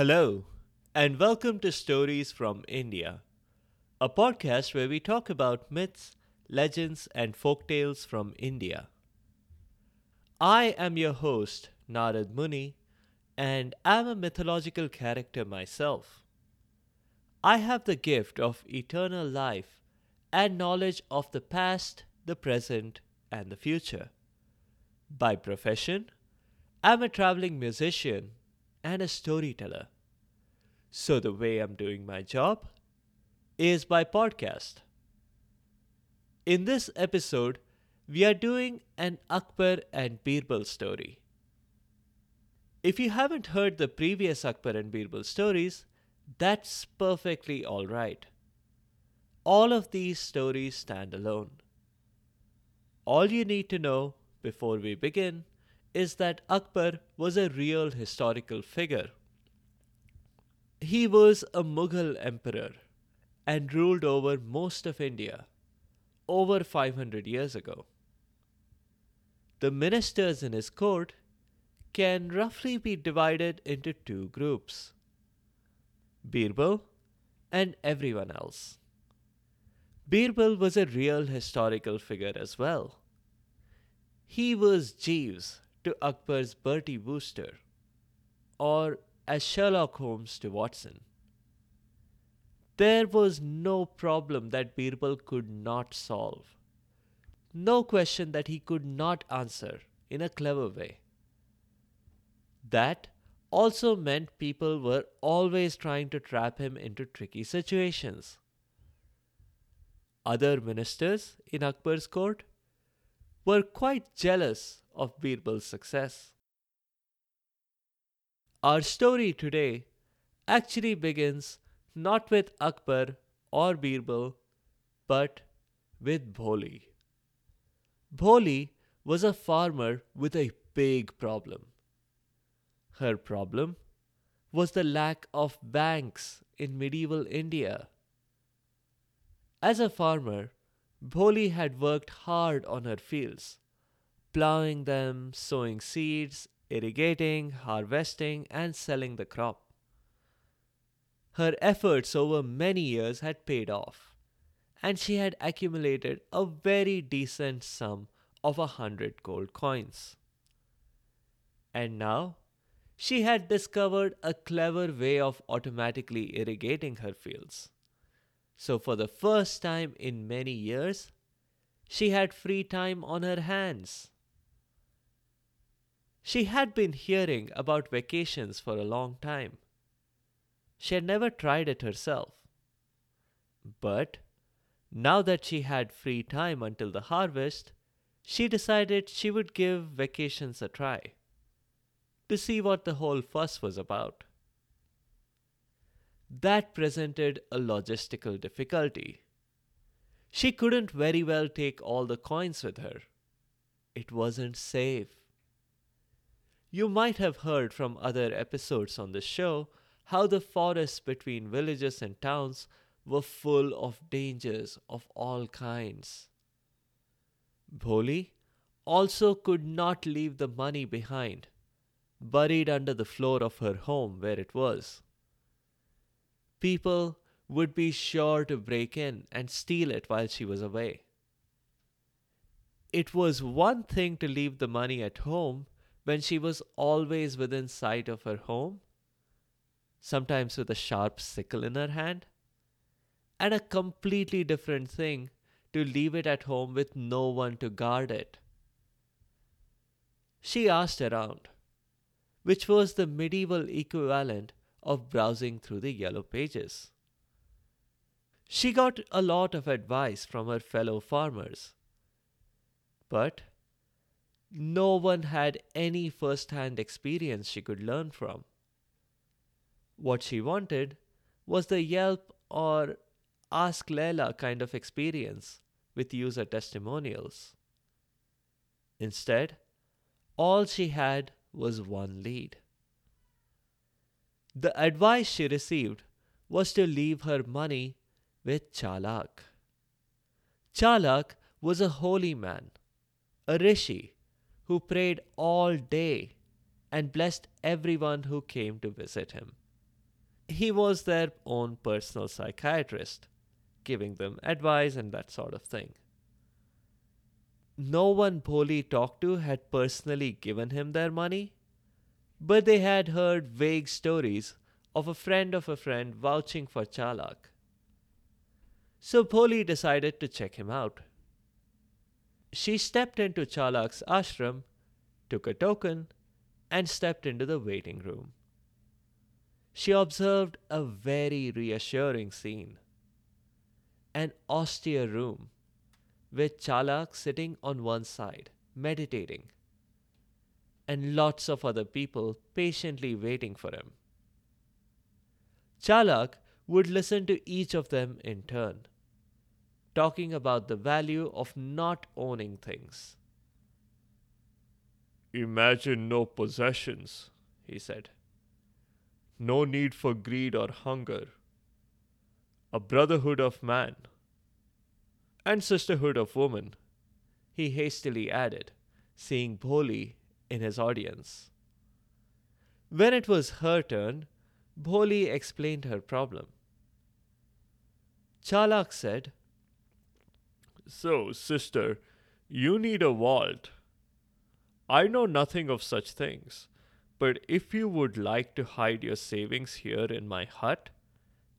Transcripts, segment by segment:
Hello, and welcome to Stories from India, a podcast where we talk about myths, legends, and folk tales from India. I am your host, Narad Muni, and I am a mythological character myself. I have the gift of eternal life and knowledge of the past, the present, and the future. By profession, I'm a traveling musician and a storyteller. So, the way I'm doing my job is by podcast. In this episode, we are doing an Akbar and Birbal story. If you haven't heard the previous Akbar and Birbal stories, that's perfectly alright. All of these stories stand alone. All you need to know before we begin is that Akbar was a real historical figure. He was a Mughal emperor and ruled over most of India over 500 years ago. The ministers in his court can roughly be divided into two groups Birbal and everyone else. Birbal was a real historical figure as well. He was Jeeves to Akbar's Bertie Wooster, or as Sherlock Holmes to Watson. There was no problem that Birbal could not solve, no question that he could not answer in a clever way. That also meant people were always trying to trap him into tricky situations. Other ministers in Akbar's court were quite jealous of Birbal's success. Our story today actually begins not with Akbar or Birbal, but with Bholi. Bholi was a farmer with a big problem. Her problem was the lack of banks in medieval India. As a farmer, Bholi had worked hard on her fields, plowing them, sowing seeds, irrigating, harvesting, and selling the crop. Her efforts over many years had paid off, and she had accumulated a very decent sum of a hundred gold coins. And now she had discovered a clever way of automatically irrigating her fields. So, for the first time in many years, she had free time on her hands. She had been hearing about vacations for a long time. She had never tried it herself. But now that she had free time until the harvest, she decided she would give vacations a try to see what the whole fuss was about. That presented a logistical difficulty. She couldn't very well take all the coins with her. It wasn't safe. You might have heard from other episodes on the show how the forests between villages and towns were full of dangers of all kinds. Bholi also could not leave the money behind, buried under the floor of her home where it was people would be sure to break in and steal it while she was away. It was one thing to leave the money at home when she was always within sight of her home, sometimes with a sharp sickle in her hand, and a completely different thing to leave it at home with no one to guard it. She asked around, which was the medieval equivalent of browsing through the yellow pages. She got a lot of advice from her fellow farmers, but no one had any first hand experience she could learn from. What she wanted was the Yelp or Ask Layla kind of experience with user testimonials. Instead, all she had was one lead. The advice she received was to leave her money with Chalak. Chalak was a holy man, a rishi, who prayed all day and blessed everyone who came to visit him. he was their own personal psychiatrist, giving them advice and that sort of thing. No one Bholi talked to had personally given him their money, but they had heard vague stories of a friend of a friend vouching for Chalak. So Bholi decided to check him out. She stepped into Chalak's ashram, took a token, and stepped into the waiting room. She observed a very reassuring scene. An austere room with Chalak sitting on one side, meditating, and lots of other people patiently waiting for him. Chalak would listen to each of them in turn, talking about the value of not owning things. Imagine no possessions, he said. No need for greed or hunger. A brotherhood of man. And sisterhood of woman, he hastily added, seeing Bholi in his audience. When it was her turn, Bholi explained her problem. Chalak said, So, sister, you need a vault. I know nothing of such things, but if you would like to hide your savings here in my hut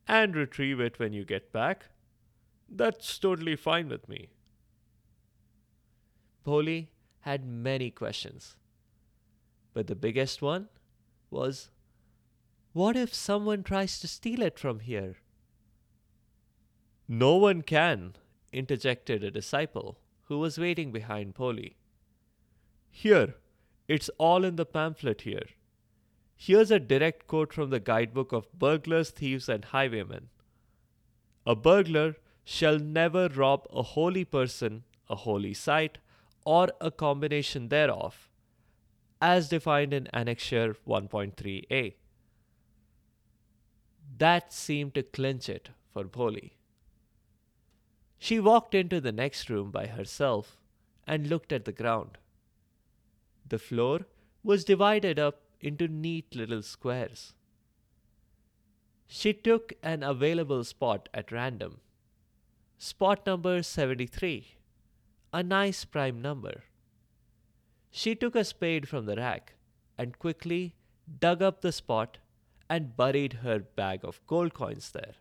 and retrieve it when you get back, that's totally fine with me. Bholi had many questions, but the biggest one was what if someone tries to steal it from here? No one can, interjected a disciple who was waiting behind Bholi. Here, it's all in the pamphlet here. Here's a direct quote from the guidebook of burglars, thieves, and highwaymen. A burglar shall never rob a holy person, a holy site, or a combination thereof, as defined in Annexure 1.3a. That seemed to clinch it for Bholi. She walked into the next room by herself and looked at the ground. The floor was divided up into neat little squares. She took an available spot at random. Spot number 73, a nice prime number. She took a spade from the rack and quickly dug up the spot and buried her bag of gold coins there.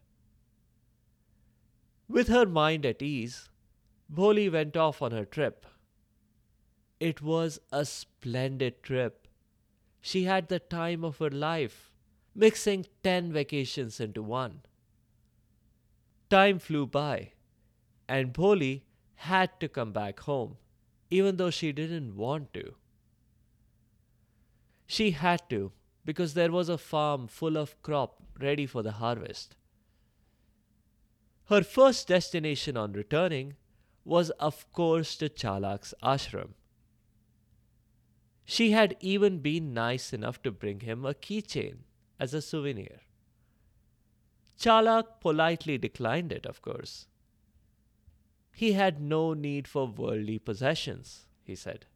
With her mind at ease, Bholi went off on her trip. It was a splendid trip. She had the time of her life, mixing ten vacations into one. Time flew by, and Bholi had to come back home, even though she didn't want to. She had to because there was a farm full of crop ready for the harvest. Her first destination on returning was, of course, to Chalak's ashram. She had even been nice enough to bring him a keychain as a souvenir. Chalak politely declined it, of course. He had no need for worldly possessions, he said.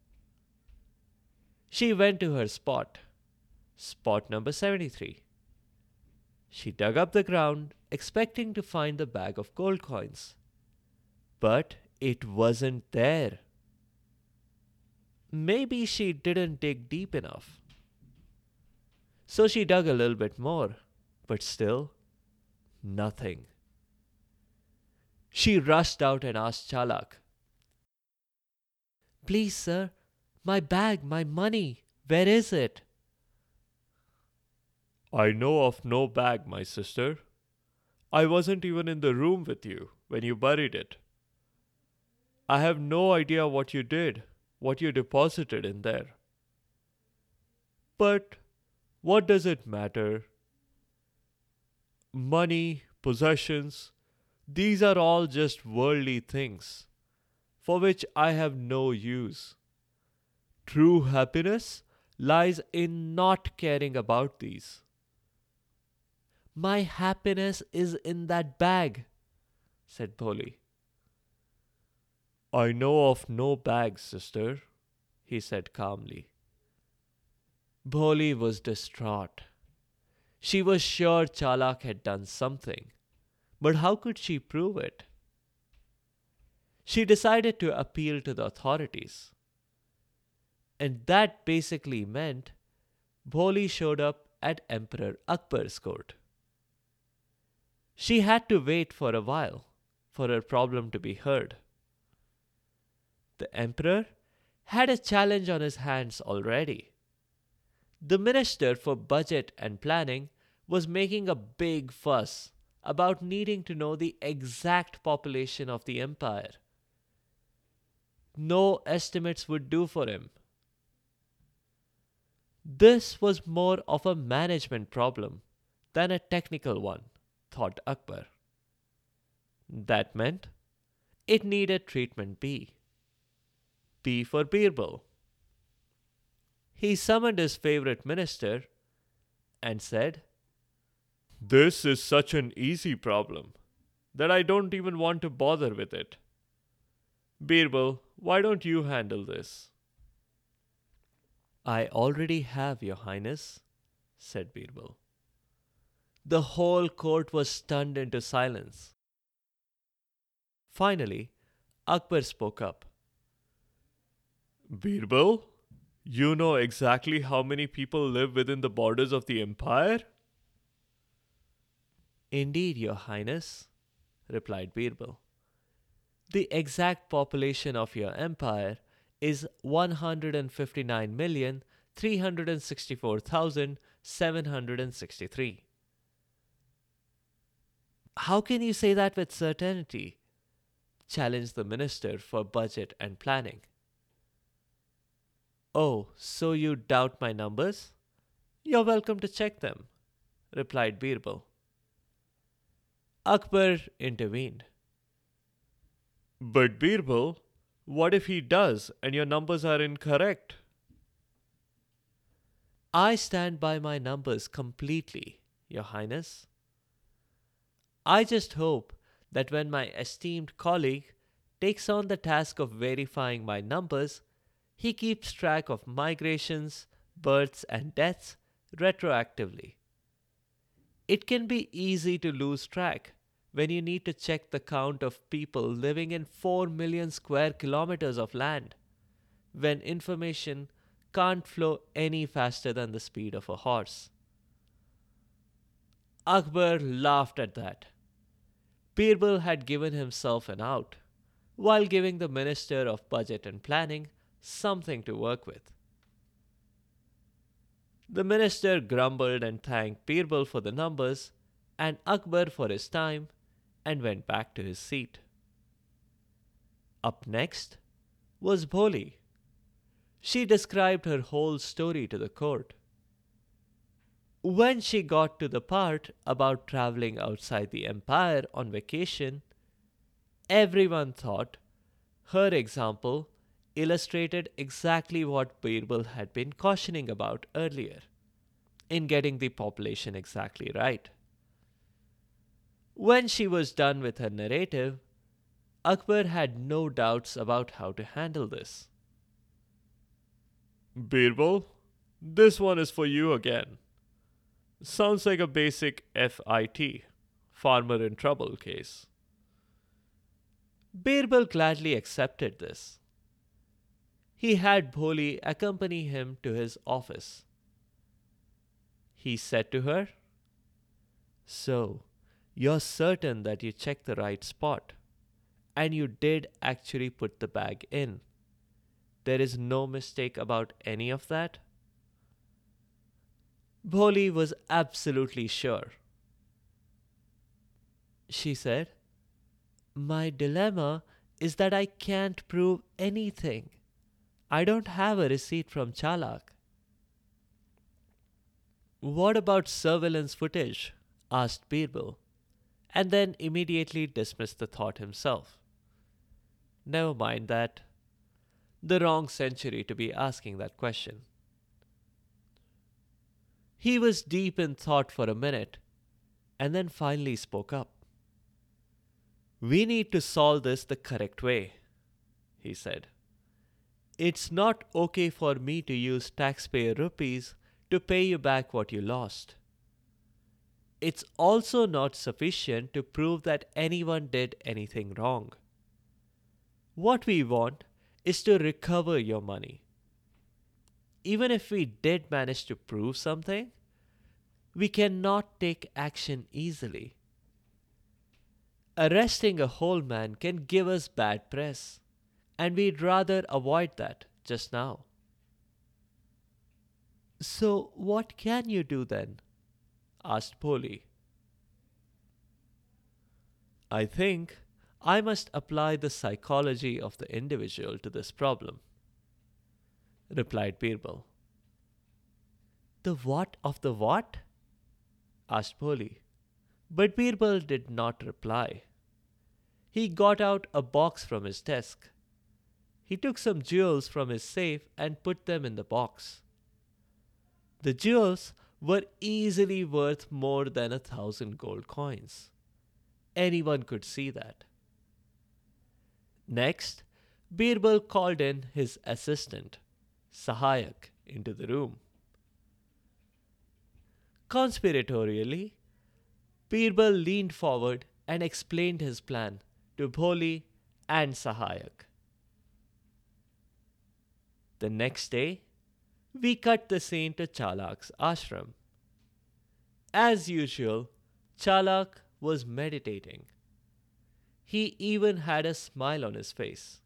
She went to her spot, spot number 73. She dug up the ground, expecting to find the bag of gold coins. But it wasn't there. Maybe she didn't dig deep enough. So she dug a little bit more, but still, nothing. She rushed out and asked Chalak, Please, sir, my bag, my money, where is it? I know of no bag, my sister. I wasn't even in the room with you when you buried it. I have no idea what you did, what you deposited in there. But what does it matter? Money, possessions, these are all just worldly things for which I have no use. True happiness lies in not caring about these. My happiness is in that bag, said Bholi. I know of no bag, sister, he said calmly. Bholi was distraught. She was sure Chalak had done something, but how could she prove it? She decided to appeal to the authorities. And that basically meant Bholi showed up at Emperor Akbar's court. She had to wait for a while for her problem to be heard. The emperor had a challenge on his hands already. The Minister for Budget and Planning was making a big fuss about needing to know the exact population of the empire. No estimates would do for him. This was more of a management problem than a technical one, thought Akbar. That meant it needed treatment B. B for Birbal. He summoned his favorite minister and said, This is such an easy problem that I don't even want to bother with it. Birbal, why don't you handle this? I already have, Your Highness, said Birbal. The whole court was stunned into silence. Finally, Akbar spoke up. Birbal, you know exactly how many people live within the borders of the empire? Indeed, Your Highness, replied Birbal. The exact population of your empire is 159,364,763. How can you say that with certainty? challenged the Minister for Budget and Planning. Oh, so you doubt my numbers? You're welcome to check them, replied Birbal. Akbar intervened. But Birbal, what if he does and your numbers are incorrect? I stand by my numbers completely, Your Highness. I just hope that when my esteemed colleague takes on the task of verifying my numbers, he keeps track of migrations, births, and deaths retroactively. It can be easy to lose track when you need to check the count of people living in 4 million square kilometers of land, when information can't flow any faster than the speed of a horse. Akbar laughed at that. Birbal had given himself an out, while giving the Minister of Budget and Planning something to work with. The minister grumbled and thanked Birbal for the numbers and Akbar for his time and went back to his seat. Up next was Bholi. She described her whole story to the court. When she got to the part about traveling outside the empire on vacation, everyone thought her example illustrated exactly what Birbal had been cautioning about earlier in getting the population exactly right. When she was done with her narrative, Akbar had no doubts about how to handle this. Birbal, this one is for you again. Sounds like a basic FIT, farmer in trouble case. Birbal gladly accepted this. He had Bholi accompany him to his office. He said to her, So, you're certain that you checked the right spot and you did actually put the bag in. There is no mistake about any of that? Bholi was absolutely sure. She said, My dilemma is that I can't prove anything. I don't have a receipt from Chalak. What about surveillance footage? asked Birbal and then immediately dismissed the thought himself. Never mind that. The wrong century to be asking that question. He was deep in thought for a minute and then finally spoke up. We need to solve this the correct way, he said. It's not okay for me to use taxpayer rupees to pay you back what you lost. it's also not sufficient to prove that anyone did anything wrong. What we want is to recover your money. Even if we did manage to prove something, we cannot take action easily. Arresting a whole man can give us bad press, and we'd rather avoid that just now. So, what can you do then? asked Bholi. I think I must apply the psychology of the individual to this problem, replied Birbal. The what of the what? asked Bholi. But Birbal did not reply. He got out a box from his desk. He took some jewels from his safe and put them in the box. The jewels were easily worth more than a thousand gold coins. Anyone could see that. Next, Birbal called in his assistant, Sahayak, into the room. Conspiratorially, Birbal leaned forward and explained his plan to Bholi and Sahayak. The next day, we cut the scene to Chalak's ashram. As usual, Chalak was meditating. He even had a smile on his face.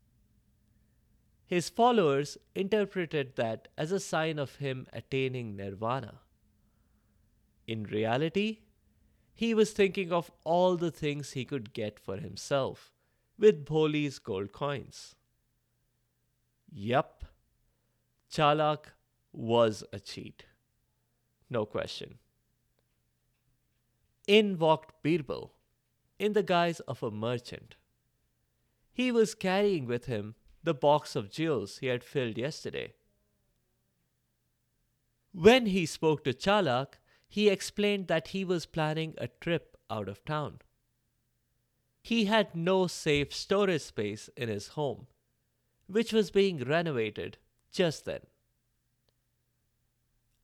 His followers interpreted that as a sign of him attaining nirvana. In reality, he was thinking of all the things he could get for himself with Bholi's gold coins. Yup, Chalak was a cheat. No question. In walked Birbal, in the guise of a merchant. He was carrying with him the box of jewels he had filled yesterday. When he spoke to Chalak, he explained that he was planning a trip out of town. He had no safe storage space in his home, which was being renovated just then.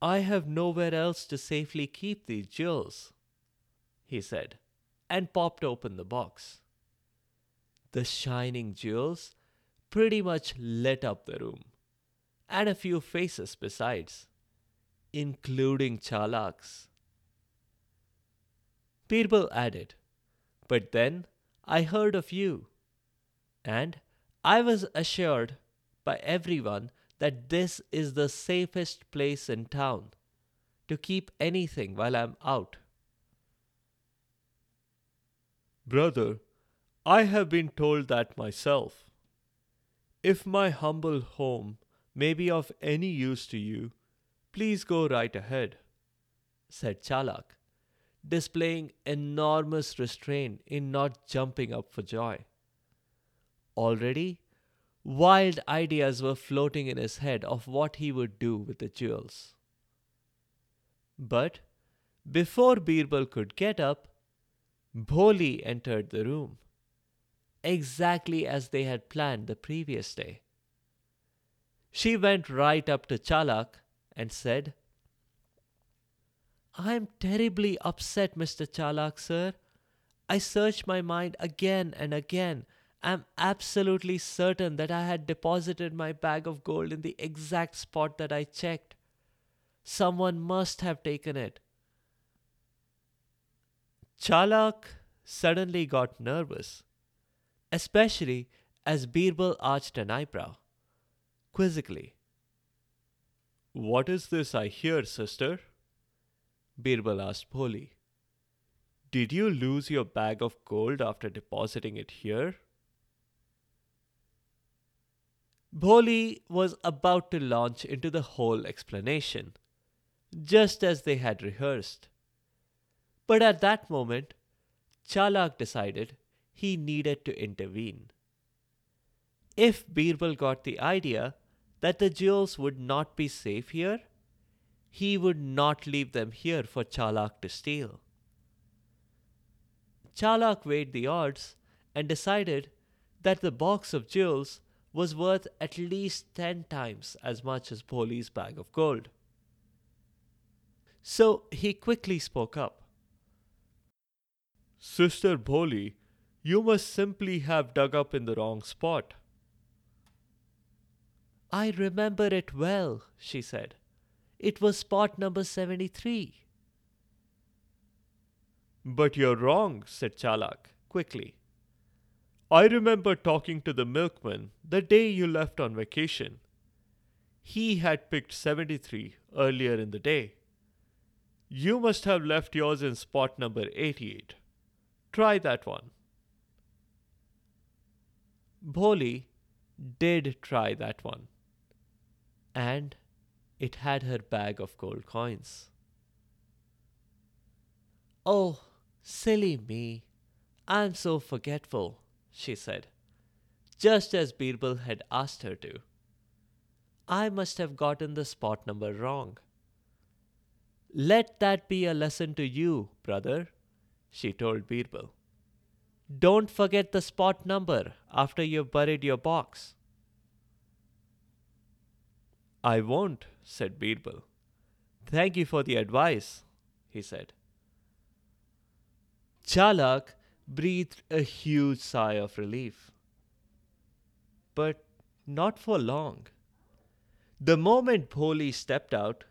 I have nowhere else to safely keep these jewels, he said, and popped open the box. The shining jewels pretty much lit up the room, and a few faces besides, including Chalak's. Birbal added, But then I heard of you, and I was assured by everyone that this is the safest place in town to keep anything while I'm out. Brother, I have been told that myself. If my humble home may be of any use to you, please go right ahead, said Chalak, displaying enormous restraint in not jumping up for joy. Already, Wild ideas were floating in his head of what he would do with the jewels. But before Birbal could get up, Bholi entered the room, exactly as they had planned the previous day. She went right up to Chalak and said, I am terribly upset, Mr. Chalak, sir. I searched my mind again and again I'm absolutely certain that I had deposited my bag of gold in the exact spot that I checked. Someone must have taken it. Chalak suddenly got nervous, especially as Birbal arched an eyebrow, quizzically. What is this I hear, sister? Birbal asked Bholi. Did you lose your bag of gold after depositing it here? Bholi was about to launch into the whole explanation, just as they had rehearsed. But at that moment, Chalak decided he needed to intervene. If Birbal got the idea that the jewels would not be safe here, he would not leave them here for Chalak to steal. Chalak weighed the odds and decided that the box of jewels was worth at least 10 times as much as Bholi's bag of gold. So he quickly spoke up. Sister Bholi, you must simply have dug up in the wrong spot. I remember it well, she said. It was spot number 73. But you're wrong, said Chalak quickly. I remember talking to the milkman the day you left on vacation. He had picked 73 earlier in the day. You must have left yours in spot number 88. Try that one. Bholi did try that one. And it had her bag of gold coins. Oh, silly me. I'm so forgetful, she said, just as Birbal had asked her to. I must have gotten the spot number wrong. Let that be a lesson to you, brother, she told Birbal. Don't forget the spot number after you've buried your box. I won't, said Birbal. Thank you for the advice, he said. Chalak breathed a huge sigh of relief. But not for long. The moment Bholi stepped out,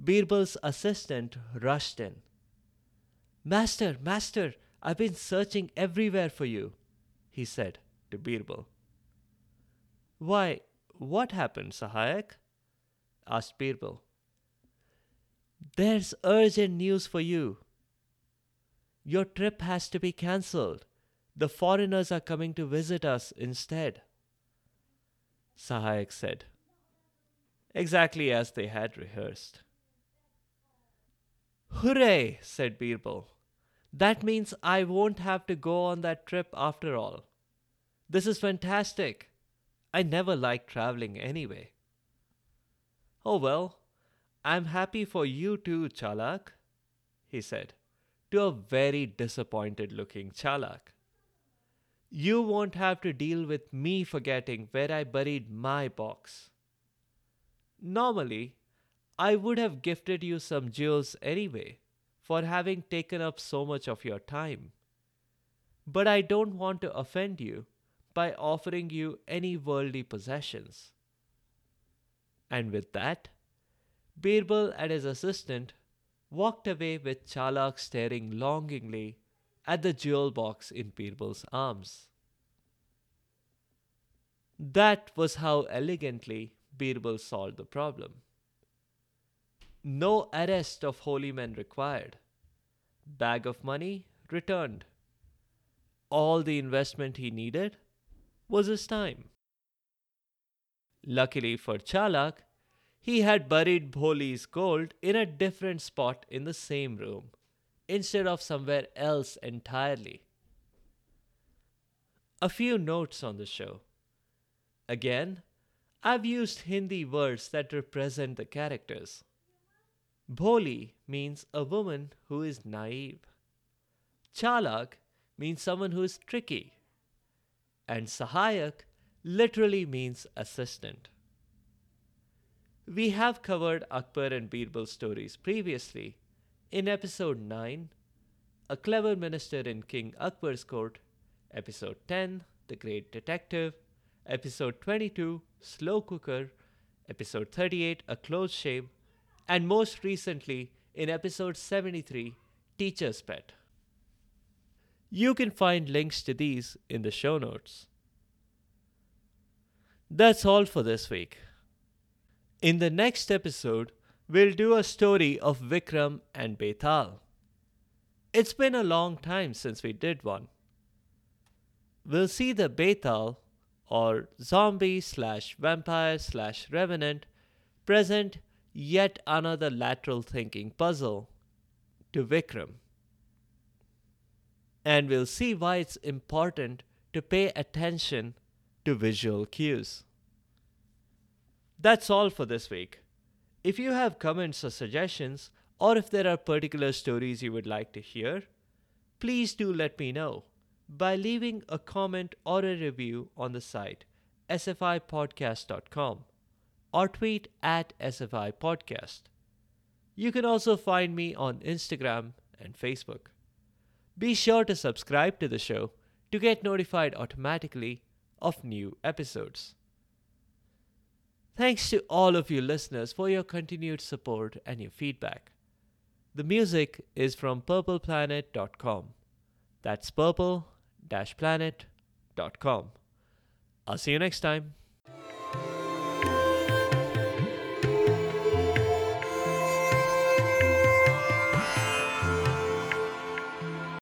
Birbal's assistant rushed in. Master, master, I've been searching everywhere for you, he said to Birbal. Why, what happened, Sahayak? asked Birbal. There's urgent news for you. Your trip has to be cancelled. The foreigners are coming to visit us instead. Sahayak said, exactly as they had rehearsed. Hooray, said Birbal. That means I won't have to go on that trip after all. This is fantastic. I never liked traveling anyway. Oh well, I'm happy for you too, Chalak, he said to a very disappointed looking Chalak. You won't have to deal with me forgetting where I buried my box. Normally, I would have gifted you some jewels anyway for having taken up so much of your time. But I don't want to offend you by offering you any worldly possessions. And with that, Birbal and his assistant walked away with Chalak staring longingly at the jewel box in Birbal's arms. That was how elegantly Birbal solved the problem. No arrest of holy men required. Bag of money returned. All the investment he needed was his time. Luckily for Chalak, he had buried Bholi's gold in a different spot in the same room, instead of somewhere else entirely. A few notes on the show. Again, I've used Hindi words that represent the characters. Bholi means a woman who is naive. Chalak means someone who is tricky. And Sahayak literally means assistant. We have covered Akbar and Birbal stories previously in episode 9, A Clever Minister in King Akbar's Court, episode 10, The Great Detective, episode 22, Slow Cooker, episode 38, A Close Shave, and most recently in episode 73, Teacher's Pet. You can find links to these in the show notes. That's all for this week. In the next episode, we'll do a story of Vikram and Betal. It's been a long time since we did one. We'll see the Betal, or zombie slash vampire slash revenant, present yet another lateral thinking puzzle to Vikram. And we'll see why it's important to pay attention to visual cues. That's all for this week. If you have comments or suggestions, or if there are particular stories you would like to hear, please do let me know by leaving a comment or a review on the site sfipodcast.com or tweet at sfipodcast. You can also find me on Instagram and Facebook. Be sure to subscribe to the show to get notified automatically of new episodes. Thanks to all of you listeners for your continued support and your feedback. The music is from purpleplanet.com. That's purple-planet.com. I'll see you next time.